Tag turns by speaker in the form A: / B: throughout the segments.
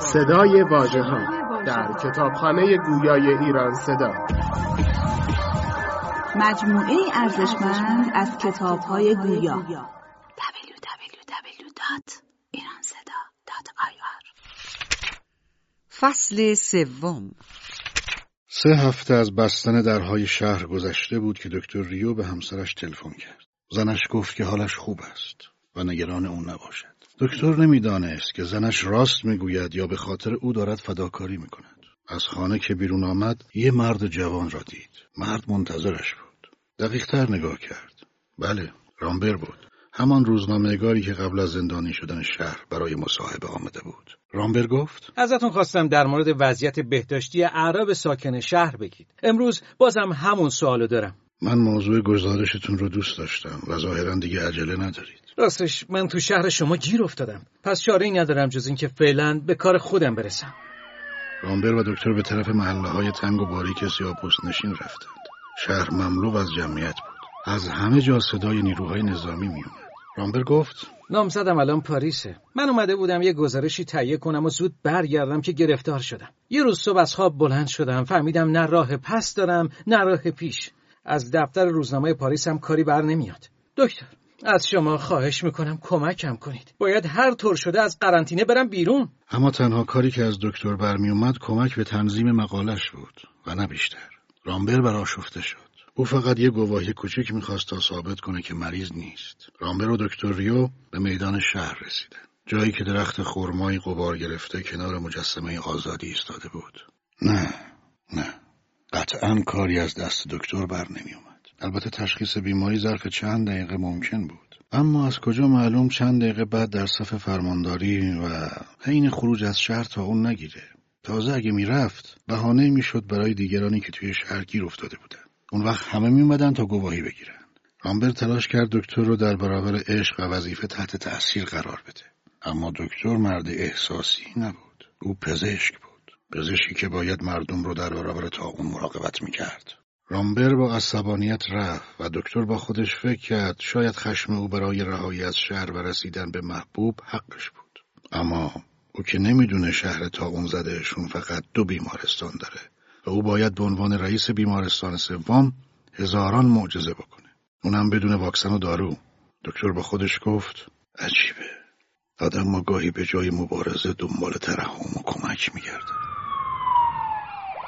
A: صدای واژه ها در کتابخانه گویای ایران صدا.
B: مجموعه ارزشمند از کتاب های گویا www.iranseda.ir
C: فصل سوم.
D: سه هفته از بستن درهای شهر گذشته بود که دکتر ریو به همسرش تلفن کرد. زنش گفت که حالش خوب است و نگران او نباشد. دکتر نمی‌دانست که زنش راست می‌گوید یا به خاطر او دارد فداکاری می‌کند. از خانه که بیرون آمد یه مرد جوان را دید. مرد منتظرش بود. دقیقتر نگاه کرد. بله، رامبر بود. همان روزنامهگاری که قبل از زندانی شدن شهر برای مصاحبه آمده بود. رامبر گفت
E: ازتون خواستم در مورد وضعیت بهداشتی اعراب ساکن شهر بگید. امروز بازم همون سوالو دارم.
D: من موضوع گزارشتون رو دوست داشتم و ظاهرا دیگه عجله ندارید.
E: راستش من تو شهر شما گیر افتادم. پس چاره ای ندارم جز اینکه فعلا به کار خودم برسم.
D: رامبر و دکتر به طرف محله های تنگ و باریک سیاپوست نشین رفتند. شهر مملو از جمعیت بود. از همه جا صدای نیروهای نظامی میومد. رامبر گفت
E: نامزدم الان پاریسه. من اومده بودم یه گزارشی تهیه کنم و زود برگردم که گرفتار شدم. یه روز صبح از خواب بلند شدم فهمیدم نه راه پس دارم نه راه پیش. از دفتر روزنامه پاریس هم کاری بر نمیاد. دکتر از شما خواهش می‌کنم کمکم کنید. باید هر طور شده از قرنطینه برم بیرون.
D: اما تنها کاری که از دکتر برمیومد کمک به تنظیم مقالش بود و نه بیشتر. رامبر برآشفته شد. او فقط یه گواهی کوچک می‌خواست تا ثابت کنه که مریض نیست. رامبر و دکتر ریو به میدان شهر رسیدن. جایی که درخت خرمایی قبار گرفته کنار مجسمه آزادی ایستاده بود. نه، نه. قطعا کاری از دست دکتر بر نمیومد. البته تشخیص بیماری ظرف چند دقیقه ممکن بود. اما از کجا معلوم چند دقیقه بعد در صف فرمانداری و حین خروج از شهر تا اون نگیره. تازه اگه می‌رفت بهانه می‌شد برای دیگرانی که توی شهر گیر افتاده بودن. اون وقت همه میومدن تا گواهی بگیرن. رامبر تلاش کرد دکتر رو در برابر عشق و وظیفه تحت تأثیر قرار بده. اما دکتر مرد احساسی نبود. او پزشک بود. پزشکی که باید مردم رو در برابر اون مراقبت می‌کرد. رامبر با عصبانیت رفت و دکتر با خودش فکر کرد شاید خشم او برای رهایی از شهر و رسیدن به محبوب حقش بود. اما او که نمی‌دونه شهر اون زدهشون فقط دو بیمارستان داره و او باید به عنوان رئیس بیمارستان سوم هزاران معجزه بکنه. اونم بدون واکسن و دارو. دکتر با خودش گفت عجیبه. آدم ما گاهی به جای مبارزه دنبال ترحم و کمک میگرده.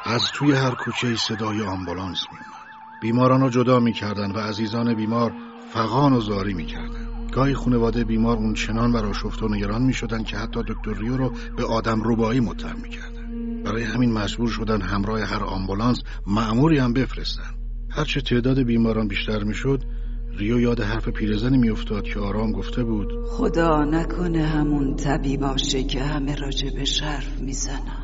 D: از توی هر کوچه صدای آمبولانس میومد. بیماران رو جدا می‌کردن و عزیزان بیمار فقان و زاری می‌کردن. گاهی خانواده بیمار اون چنان براشفت و نگران می‌شدن که حتی دکتر ریو رو به آدم روبایی متهم می‌کردن. برای همین مجبور شدن همراه هر آمبولانس معموری هم بفرستن. هرچه تعداد بیماران بیشتر می‌شد ریو یاد حرف پیرزنی میافتاد که آرام گفته بود
F: خدا نکنه همون طبی باشه که همه راجبش حرف می‌زنن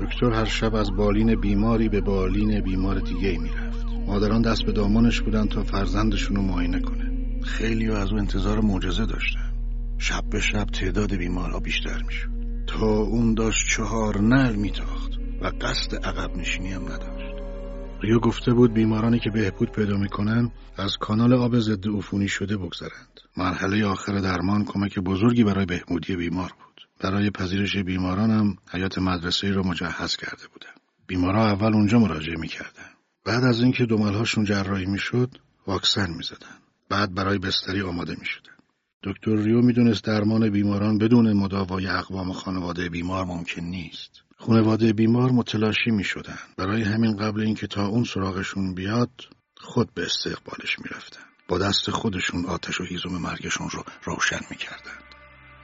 D: دکتر هر شب از بالین بیماری به بالین بیمار دیگه می‌رفت. مادران دست به دامانش بودن تا فرزندشون رو معاینه کنه. خیلی از او انتظار معجزه داشتن. شب به شب تعداد بیمارها بیشتر می‌شد. تا اون داشت چهار نل میتاخت و قصد عقب نشینی هم نداشت. ریو گفته بود بیمارانی که بهبود پیدا می‌کنن از کانال آب ضد عفونی شده بگذرند. مرحله آخر درمان کمک بزرگی برای بهبودی بیمار بود. برای پذیرش بیماران هم حیات مدرسه رو مجهز کرده بودن بیمارا اول اونجا مراجعه می‌کردن بعد از اینکه دملهاشون جراحی می‌شد واکسن می‌زدن بعد برای بستری آماده می‌شدن دکتر ریو می‌دونست درمان بیماران بدون مداوای اقوام خانواده بیمار ممکن نیست خانواده بیمار متلاشی می شدن. برای همین قبل اینکه تا اون سراغشون بیاد خود به استقبالش می رفتن. با دست خودشون آتش و هیزم مرگشون رو روشن می کردن.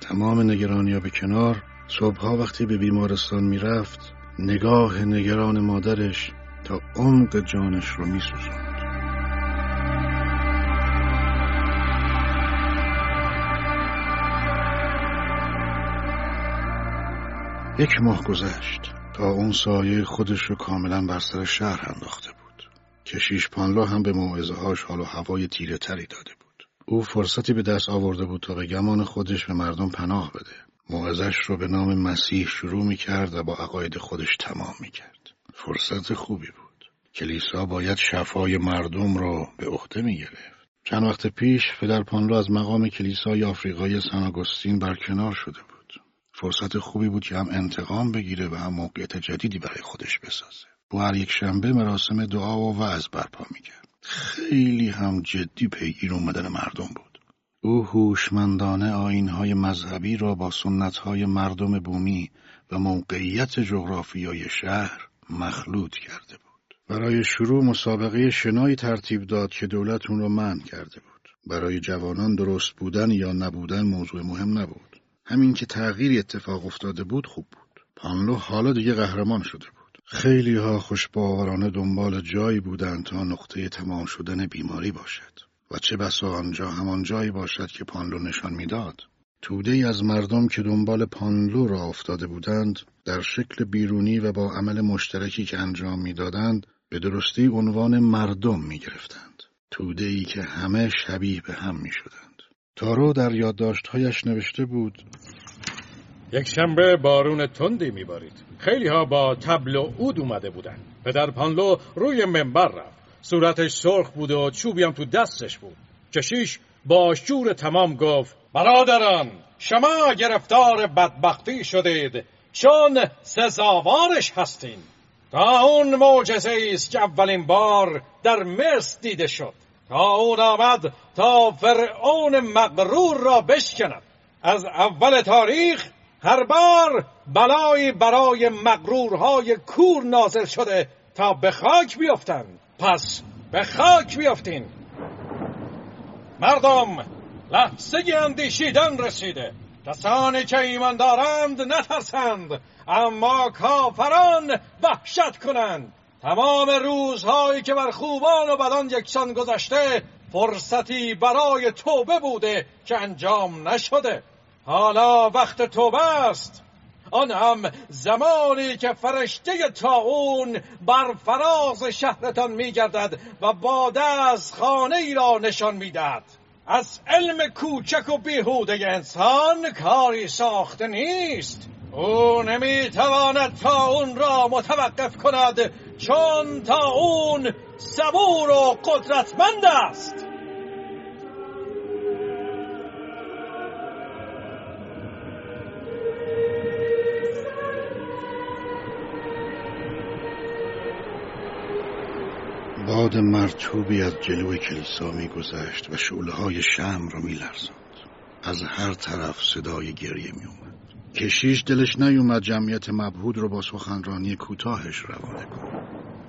D: تمام نگرانی به کنار صبحها وقتی به بیمارستان می رفت نگاه نگران مادرش تا عمق جانش رو می سوزند. یک ماه گذشت تا اون سایه خودش رو کاملا بر سر شهر انداخته بود کشیش پانلا هم به موعظه هاش حال و هوای تیره تری داده بود او فرصتی به دست آورده بود تا به گمان خودش به مردم پناه بده موعظش رو به نام مسیح شروع می کرد و با عقاید خودش تمام می کرد فرصت خوبی بود کلیسا باید شفای مردم رو به عهده می گرفت چند وقت پیش پدر پانلو از مقام کلیسای آفریقای سن برکنار شده بود. فرصت خوبی بود که هم انتقام بگیره و هم موقعیت جدیدی برای خودش بسازه. او هر یک شنبه مراسم دعا و وعظ برپا می‌کرد. خیلی هم جدی پیگیر اومدن مردم بود. او هوشمندانه آینهای مذهبی را با سنتهای مردم بومی و موقعیت جغرافیای شهر مخلوط کرده بود. برای شروع مسابقه شنایی ترتیب داد که دولت اون رو منع کرده بود. برای جوانان درست بودن یا نبودن موضوع مهم نبود. همین که تغییری اتفاق افتاده بود خوب بود. پانلو حالا دیگه قهرمان شده. خیلی ها خوشباورانه دنبال جایی بودند تا نقطه تمام شدن بیماری باشد. و چه بسا آنجا همان جایی باشد که پانلو نشان می‌داد. توده ای از مردم که دنبال پانلو را افتاده بودند در شکل بیرونی و با عمل مشترکی که انجام می‌دادند به درستی عنوان مردم می گرفتند. توده ای که همه شبیه به هم می شدند. تارو در یادداشتهایش نوشته بود
E: یک شنبه بارون تندی میبارید. خیلی ها با تبل و اود اومده بودن. پدر پانلو روی منبر رفت. صورتش سرخ بود و چوبی هم تو دستش بود. کشیش با شور تمام گفت برادران شما گرفتار بدبختی شدید چون سزاوارش هستین تا اون معجزه است که اولین بار در مصر دیده شد تا اون آمد تا فرعون مغرور را بشکند از اول تاریخ هر بار بلایی برای مغرورهای کور نازل شده تا به خاک بیفتند. پس به خاک بیفتین. مردم لحظه اندیشیدن رسیده. کسانی که ایمان دارند نترسند اما کافران وحشت کنند. تمام روزهایی که بر خوبان و بدان یکسان گذشته فرصتی برای توبه بوده که انجام نشده. حالا وقت توبه است آن هم زمانی که فرشته تاون بر فراز شهرتان میگردد و با از خانه ای را نشان می‌دهد. از علم کوچک و بیهوده انسان کاری ساخته نیست. او نمی‌تواند تا اون را متوقف کند چون تا اون صبور و قدرتمند است.
D: باد مرتوبی از جلو کلیسا میگذشت و شعله های شم را میلرزاند. از هر طرف صدای گریه میومد کشیش دلش نیومد جمعیت مبهود رو با سخنرانی کوتاهش روانه کنه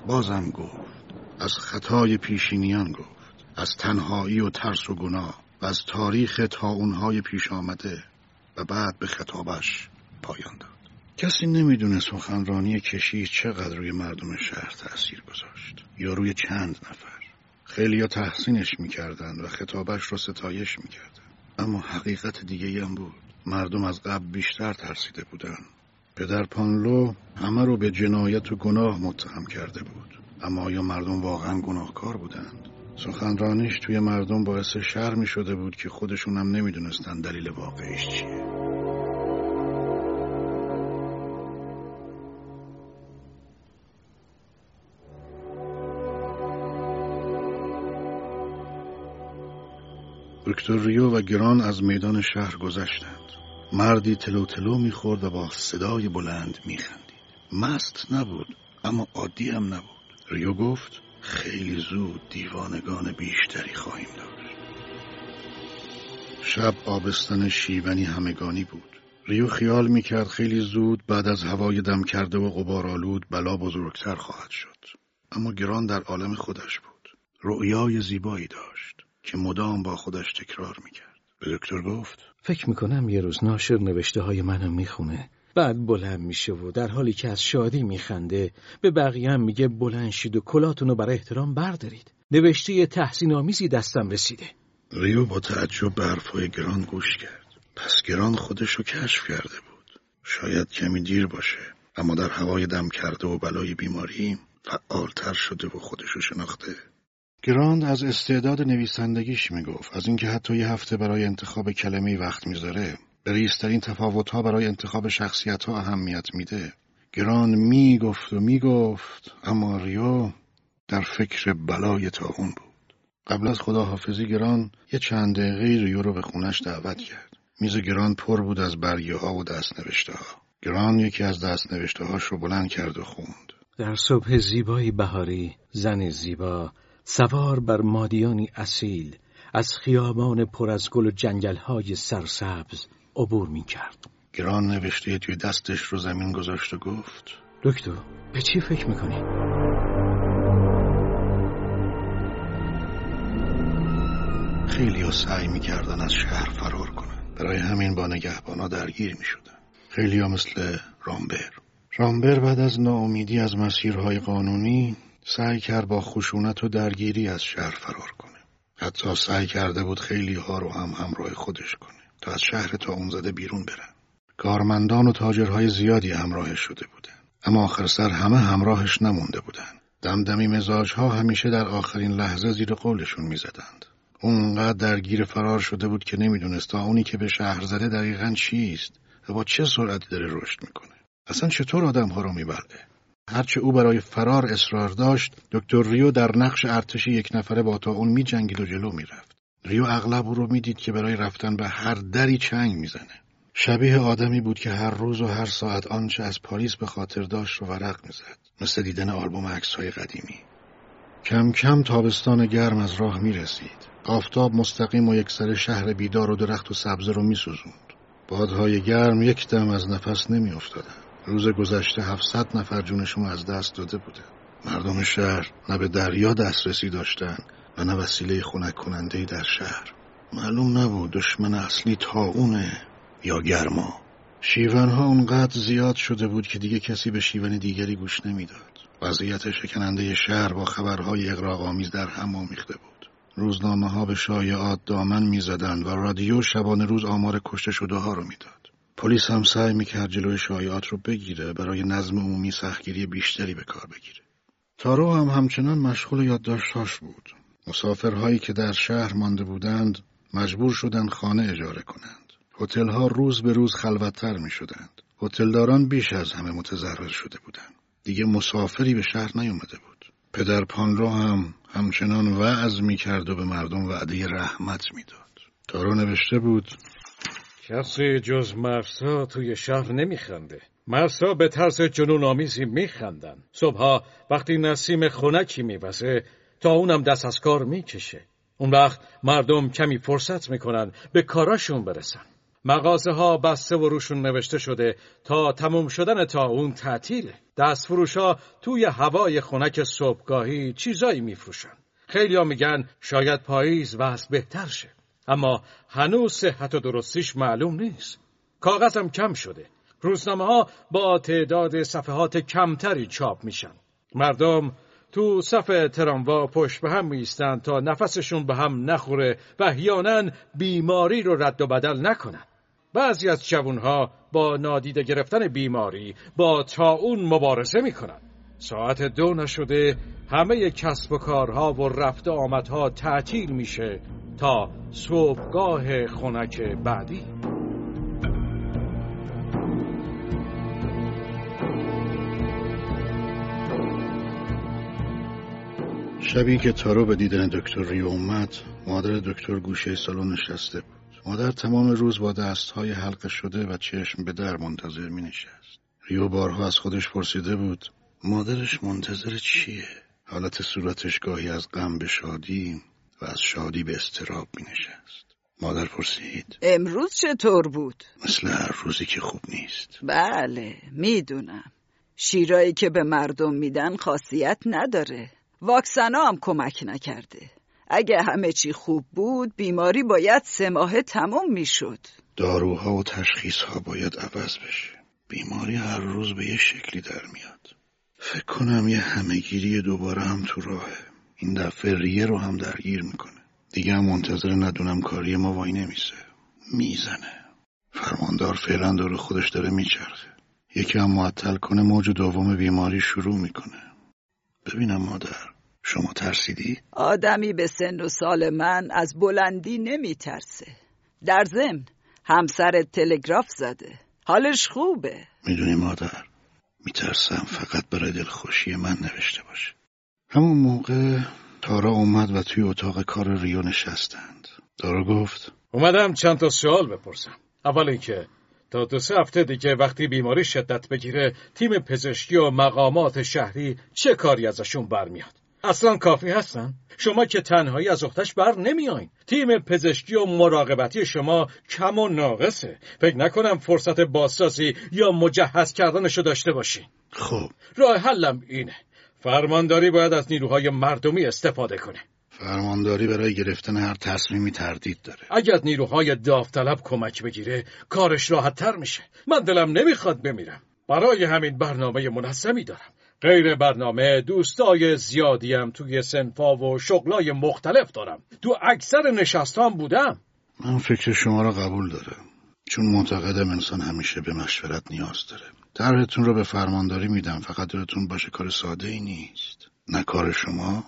D: بازم گفت از خطای پیشینیان گفت از تنهایی و ترس و گناه و از تاریخ تا اونهای پیش آمده و بعد به خطابش پایان داد. کسی نمی‌دونه سخنرانی کشیش چقدر روی مردم شهر تأثیر گذاشت یا روی چند نفر. خیلی ها تحسینش می‌کردند و خطابش رو ستایش می‌کردن اما حقیقت دیگه هم بود. مردم از قبل بیشتر ترسیده بودند. پدر پانلو همه رو به جنایت و گناه متهم کرده بود. اما آیا مردم واقعا گناهکار بودند؟ سخنرانیش توی مردم باعث شر شده بود که خودشون هم نمی‌دونستن دلیل واقعیش چیه. دکتر ریو و گران از میدان شهر گذشتند. مردی تلو تلو می‌خورد و با صدای بلند میخندید. مست نبود اما عادی هم نبود. ریو گفت خیلی زود دیوانگان بیشتری خواهیم داشت. شب آبستن شیونی همگانی بود. ریو خیال می‌کرد خیلی زود بعد از هوای دم کرده و غبارآلود بلا بزرگتر خواهد شد. اما گران در عالم خودش بود. رؤیای زیبایی داشت. که مدام با خودش تکرار می‌کرد. به دکتر گفت
E: فکر می‌کنم یه روز ناشر نوشته های منو می‌خونه. بعد بلند میشه و در حالی که از شادی میخنده به بقیه هم میگه بلند شید و کلاتونو برای احترام بردارید. نوشته تحسین آمیزی دستم رسیده.
D: ریو با تعجب به حرفهای گران گوش کرد. پس گران خودشو کشف کرده بود. شاید کمی دیر باشه اما در هوای دم کرده و بلای بیماری فعالتر شده و خودشو شناخته. گراند از استعداد نویسندگیش می‌گفت از اینکه حتی یه هفته برای انتخاب کلمه وقت می‌ذاره به ریسترین تفاوت ها برای انتخاب شخصیت ها اهمیت میده گران می‌گفت و می‌گفت اما ریو در فکر بلای تا اون بود قبل از خداحافظی گران یه چند دقیقه ریو رو به خونش دعوت کرد. میز گران پر بود از برگه ها و دست نوشته ها. گران یکی از دست نوشته هاش رو بلند کرد و خوند.
E: در صبح زیبایی بهاری زن زیبا سوار بر مادیانی اصیل از خیابان پر از گل و جنگل سرسبز عبور می کرد.
D: گران نوشته توی دستش رو زمین گذاشت و گفت
E: دکتر به چی فکر می‌کنی؟
D: خیلی ها سعی می‌کردن از شهر فرار کنن برای همین با نگهبانا درگیر می‌شدن خیلی ها مثل رامبر رامبر بعد از ناامیدی از مسیرهای قانونی سعی کرد با خشونت و درگیری از شهر فرار کنه. حتی سعی کرده بود خیلی ها رو هم همراه خودش کنه تا از شهر تا اون زده بیرون برن. کارمندان و تاجرهای زیادی همراهش شده بودن. اما آخر سر همه همراهش نمونده بودن. دمدمی مزاج ها همیشه در آخرین لحظه زیر قولشون می‌زدند. اونقدر درگیر فرار شده بود که نمی‌دونست تا اونی که به شهر زده دقیقا چیست و با چه سرعتی داره رشد می‌کنه. اصلا چطور آدم ها رو میبرده؟ هرچه او برای فرار اصرار داشت دکتر ریو در نقش ارتش یک نفره با تا اون میجنگید و جلو می‌رفت ریو اغلب او رو می‌دید که برای رفتن به هر دری چنگ می‌زنه شبیه آدمی بود که هر روز و هر ساعت آنچه از پاریس به خاطر داشت رو ورق می‌زد مثل دیدن آلبوم عکس های قدیمی کم کم تابستان گرم از راه می رسید. آفتاب مستقیم و یک سر شهر بیدار و درخت و سبزه رو می سوزوند. بادهای گرم یک دم از نفس نمی افتادن. روز گذشته هفتصد نفر جونشون از دست داده بوده. مردم شهر نه به دریا دسترسی داشتن و نه وسیله خنک کننده در شهر. معلوم نبود دشمن اصلی تاونه یا گرما. شیونها اونقدر زیاد شده بود که دیگه کسی به شیون دیگری گوش نمی‌داد. وضعیت شکننده شهر با خبرهای اقراقآمیز در هم آمیخته بود. روزنامه ها به شایعات دامن می‌زدند و رادیو شبانه روز آمار کشته شده ها رو می‌داد. پلیس هم سعی می‌کرد جلوی شایعات رو بگیره برای نظم عمومی سختگیری بیشتری به کار بگیره. تارو هم همچنان مشغول یادداشتهاش بود. مسافرهایی که در شهر مانده بودند مجبور شدند خانه اجاره کنند. هتل‌ها روز به روز خلوتتر می شدند. هتلداران بیش از همه متضرر شده بودند. دیگه مسافری به شهر نیومده بود پدر پانلو هم همچنان وعظ می‌کرد و به مردم وعده رحمت می‌داد تارو نوشته بود
E: کسی جز مرسا توی شهر نمیخنده. مرسا به ترس جنون آمیزی میخندن. صبحها وقتی نسیم خونکی میوزه تا اونم دست از کار می‌کشه. اون وقت مردم کمی فرصت می‌کنن به کاراشون برسن. مغازه ها بسته و روشون نوشته شده تا تموم شدن تا اون تعطیله. دست فروش ها توی هوای خنک صبحگاهی چیزایی میفروشن. خیلی ها میگن شاید پاییز وضع بهتر شه. اما هنوز صحت و درستیش معلوم نیست. کاغذم کم شده. روزنامه ها با تعداد صفحات کمتری چاپ میشن. مردم تو صف تراموا پشت به هم میستن تا نفسشون به هم نخوره و احیانا بیماری رو رد و بدل نکنن. بعضی از جوانها با نادیده گرفتن بیماری با تاون مبارزه می‌کنن. ساعت دو نشده همه کسب و کارها و رفت آمدها تعطیل میشه. تا صبحگاه خنک بعدی
D: شبی که تارو به دیدن دکتر ریو اومد مادر دکتر گوشه سالن نشسته بود مادر تمام روز با دستهای حلقه شده و چشم به در منتظر می نشست. ریو بارها از خودش پرسیده بود مادرش منتظر چیه؟ حالت صورتش گاهی از غم به شادی و از شادی به استراب می نشست. مادر پرسید
F: امروز چطور بود؟
D: مثل هر روزی که خوب نیست.
F: بله می‌دونم. شیرایی که به مردم میدن خاصیت نداره. واکسنا هم کمک نکرده. اگه همه چی خوب بود بیماری باید سه ماه تموم می‌شد.
D: داروها و تشخیصها باید عوض بشه. بیماری هر روز به یه شکلی در میاد. فکر کنم یه همهگیری دوباره هم تو راهه. این دفعه ریه رو هم درگیر می‌کنه. دیگه هم منتظر ندونم کاری ما وای نمیسه. می‌زنه. فرماندار فعلا دور خودش داره میچرخه. یکی هم معطل کنه موج دوم بیماری شروع می‌کنه. ببینم مادر شما ترسیدی؟
F: آدمی به سن و سال من از بلندی نمی ترسه در ضمن همسر تلگراف زده. حالش خوبه.
D: می‌دونی مادر میترسم فقط برای دلخوشی من نوشته باشه. همون موقع تارا اومد و توی اتاق کار ریو نشستند. تارا گفت
E: اومدم چند تا سوال بپرسم. اول اینکه تا دو سه هفته دیگه وقتی بیماری شدت بگیره تیم پزشکی و مقامات شهری چه کاری ازشون برمیاد؟ اصلا کافی هستن؟ شما که تنهایی از اختش بر نمیاین تیم پزشکی و مراقبتی شما کم و ناقصه. فکر نکنم فرصت بازسازی یا مجهز کردنشو داشته باشین.
D: خب.
E: راه حلم اینه. فرمانداری باید از نیروهای مردمی استفاده کنه.
D: فرمانداری برای گرفتن هر تصمیمی تردید داره.
E: اگر نیروهای داوطلب کمک بگیره کارش راحت تر میشه. من دلم نمی‌خواد بمیرم. برای همین برنامه منظمی دارم. غیر برنامه دوستای زیادیم توی سنفا و شغلای مختلف دارم. تو اکثر نشستان بودم.
D: من فکر شما را قبول دارم. چون معتقدم انسان همیشه به مشورت نیاز داره. طرحتون رو به فرمانداری میدم. فقط دلتون باشه کار ساده ای نیست. نه کار شما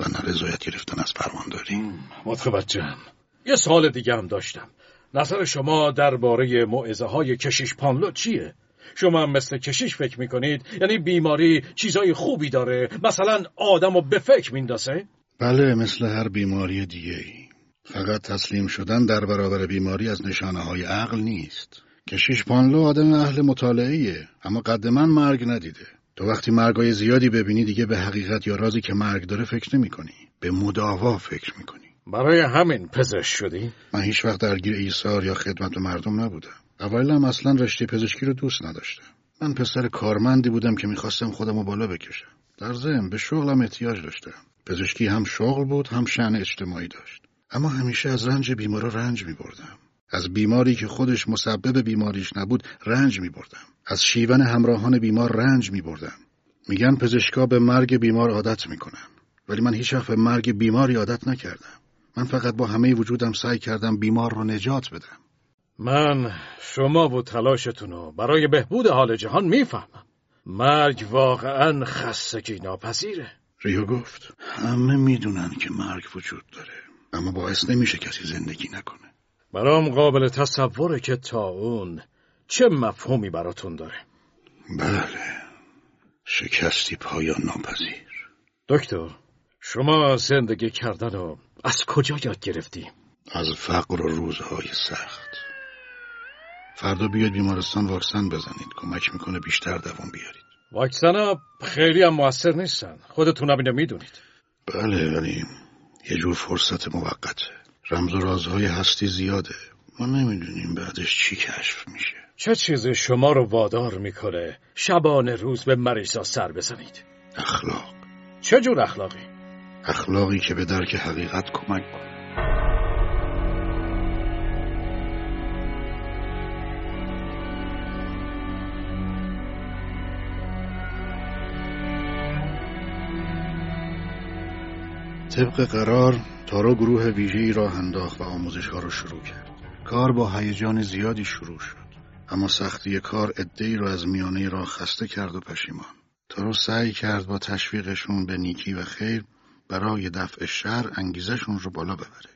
D: و نه رضایت گرفتن از فرمانداری.
E: متوجهم یه سوال دیگه هم داشتم. نظر شما درباره معزه های کشیش پانلو چیه؟ شما هم مثل کشیش فکر می‌کنید؟ یعنی بیماری چیزای خوبی داره؟ مثلا آدم رو به فکر میندازه؟
D: بله مثل هر بیماری دیگه فقط تسلیم شدن در برابر بیماری از نشانه های عقل نیست. کشیش پانلو آدم اهل مطالعیه اما قد من مرگ ندیده تو وقتی مرگای زیادی ببینی دیگه به حقیقت یا رازی که مرگ داره فکر نمی کنی. به مداوا فکر می کنی.
E: برای همین پزشک شدی؟
D: من هیچ وقت درگیر ایثار یا خدمت به مردم نبودم. هم اصلا رشته پزشکی رو دوست نداشتم. من پسر کارمندی بودم که می‌خواستم خودم رو بالا بکشم. در ضمن به شغلم احتیاج داشتم. پزشکی هم شغل بود هم شن اجتماعی داشت. اما همیشه از رنج بیمارا رنج می بردم. از بیماری که خودش مسبب بیماریش نبود رنج می بردم. از شیون همراهان بیمار رنج می بردم. میگن پزشکا به مرگ بیمار عادت می‌کنن. ولی من هیچ وقت به مرگ بیماری عادت نکردم. من فقط با همه وجودم سعی کردم بیمار رو نجات بدم.
E: من شما و تلاشتون رو برای بهبود حال جهان می‌فهمم. مرگ واقعا خستگی ناپذیره.
D: ریو گفت همه می‌دونن که مرگ وجود داره اما باعث نمیشه کسی زندگی نکنه.
E: برام قابل تصوره که تا اون چه مفهومی براتون داره؟
D: بله. شکستی پایان ناپذیر.
E: دکتر شما زندگی کردن رو از کجا یاد گرفتی؟
D: از فقر و روزهای سخت. فردا بیاید بیمارستان واکسن بزنید. کمک می‌کنه بیشتر دوام بیارید.
E: واکسن ها خیلی هم موثر نیستن. خودتون هم اینو می‌دونید.
D: بله ولی یه جور فرصت موقته. رمز و رازهای هستی زیاده. ما نمی‌دونیم بعدش چی کشف میشه.
E: چه چیزی شما رو وادار می‌کنه؟ شبانه روز به مریضا سر بزنید.
D: اخلاق.
E: چه جور اخلاقی؟
D: اخلاقی که به درک حقیقت کمک کنه. طبق قرار تارا گروه ویژه‌ای را انداخت و آموزش ها را شروع کرد. کار با هیجان زیادی شروع شد. اما سختی کار ادهی را از میانه را خسته کرد و پشیمان. تارا سعی کرد با تشویقشون به نیکی و خیر برای دفع شر انگیزشون رو بالا ببره.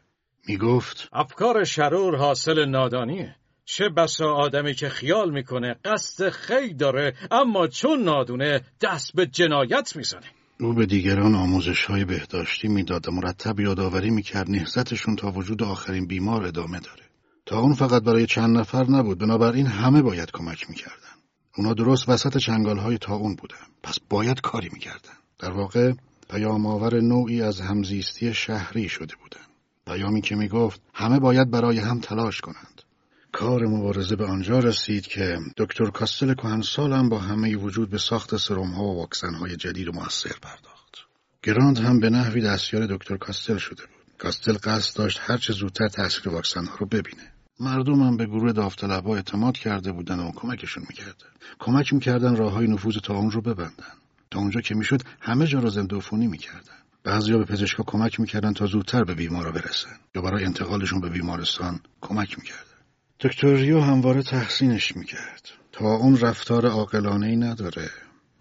D: می گفت
E: افکار شرور حاصل نادانیه. چه بسا آدمی که خیال می‌کنه قصد خیر داره اما چون نادونه دست به جنایت می‌زنه.
D: او به دیگران آموزش های بهداشتی می‌داد و مرتب یادآوری می‌کرد نهزتشون تا وجود آخرین بیمار ادامه داره. تا اون فقط برای چند نفر نبود بنابراین همه باید کمک می‌کردن. اونا درست وسط چنگال های تا اون بودن. پس باید کاری می‌کردن. در واقع پیام آور نوعی از همزیستی شهری شده بودن. پیامی که می‌گفت همه باید برای هم تلاش کنند. کار مبارزه به آنجا رسید که دکتر کاستل کهنسال هم با همه وجود به ساخت سرم ها و واکسن های جدید و موثر پرداخت. گراند هم به نحوی دستیار دکتر کاستل شده بود. کاستل قصد داشت هرچه زودتر تاثیر واکسن ها رو ببینه. مردم هم به گروه داوطلبها اعتماد کرده بودن و کمکشون می‌کردن. کمک می‌کردن راه های نفوذ تا اون رو ببندن. تا اونجا که می‌شد همه جا را زنده عفونی می‌کردن. بعضیا به پزشکا کمک می‌کردن تا زودتر به بیمارا برسن یا برای انتقالشون به بیمارستان کمک می‌کردن. دکتر ریو همواره تحسینش می‌کرد. تا اون رفتار عاقلانه ای نداره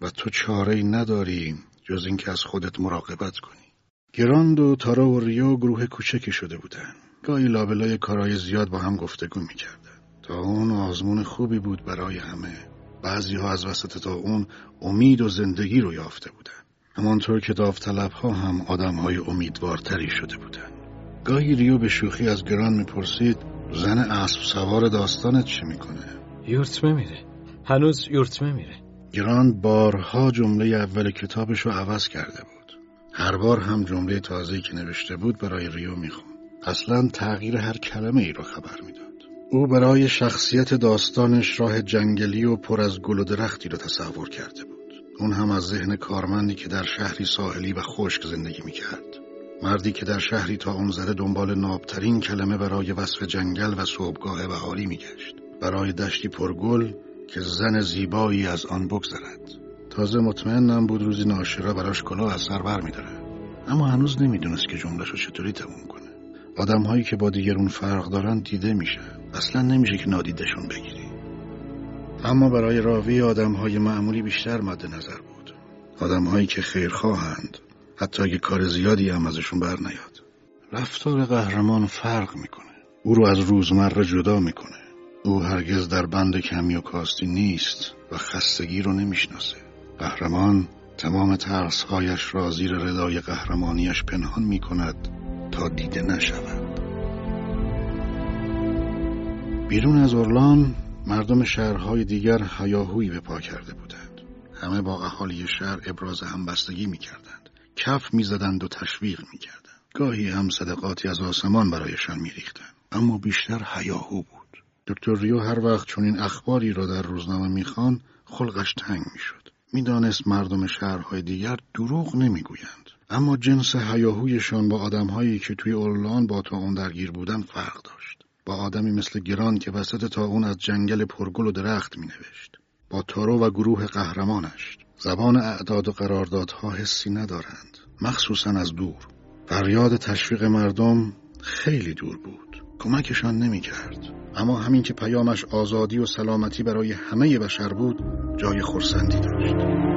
D: و تو چاره ای نداری جز اینکه از خودت مراقبت کنی. گراند و تارا و ریو گروه کوچکی شده بودن. گاهی لابلای کارهای زیاد با هم گفتگو می‌کردن. تا اون آزمون خوبی بود برای همه. بعضی ها از وسط تا اون امید و زندگی رو یافته بودن. همانطور که داوطلب ها هم آدم های امیدوارتری شده بودند. گاهی ریو به شوخی از گران می‌پرسید زن اسب سوار داستانت چی می‌کنه؟
E: یورتمه میره هنوز یورتمه میره
D: گران بارها جمله اول کتابش رو عوض کرده بود. هر بار هم جمله تازه‌ای که نوشته بود برای ریو می‌خوند. اصلا تغییر هر کلمه ای را خبر می‌داد. او برای شخصیت داستانش راه جنگلی و پر از گل و درختی را تصور کرده بود. اون هم از ذهن کارمندی که در شهری ساحلی و خشک زندگی می‌کرد. مردی که در شهری تا اون زده دنبال نابترین کلمه برای وصف جنگل و صبحگاه بهاری میگشت. برای دشتی پرگل که زن زیبایی از آن بگذرد. تازه مطمئنم بود روزی ناشرا براش کلاه از سر بر میداره. اما هنوز نمی‌دونست که جملهشو چطوری تموم کنه. آدم هایی که با دیگرون فرق دارن دیده میشه. اصلا نمیشه که نادیدشون بگیری. اما برای راوی آدم های معمولی بیشتر مد نظر بود. آدم هایی که خیرخواهند حتی اگه کار زیادی هم ازشون بر نیاد. رفتار قهرمان فرق می‌کنه. او رو از روزمره جدا می‌کنه. او هرگز در بند کمی و کاستی نیست و خستگی رو نمی‌شناسه. قهرمان تمام ترسهایش را زیر ردای قهرمانیش پنهان می‌کند تا دیده نشود. بیرون از اورلان مردم شهرهای دیگر هیاهویی به پا کرده بودند. همه با اهالی شهر ابراز همبستگی می‌کردند. کف می‌زدند و تشویق می‌کردند. گاهی هم صدقاتی از آسمان برایشان میریختند. اما بیشتر هیاهو بود. دکتر ریو هر وقت چون این اخباری را در روزنامه می‌خوان خلقش تنگ می‌شد. می‌دانست مردم شهرهای دیگر دروغ نمی‌گویند. اما جنس هیاهویشان با آدمهایی که توی اورلان با تا اون درگیر بودن فرق داشت. با آدمی مثل گران که وسط تا اون از جنگل پرگل و درخت می نوشت. با تارو و گروه قهرمانش. زبان اعداد و قراردادها حسی ندارند مخصوصا از دور. فریاد تشویق مردم خیلی دور بود. کمکشان نمی کرد. اما همین که پیامش آزادی و سلامتی برای همه بشر بود جای خورسندی داشت.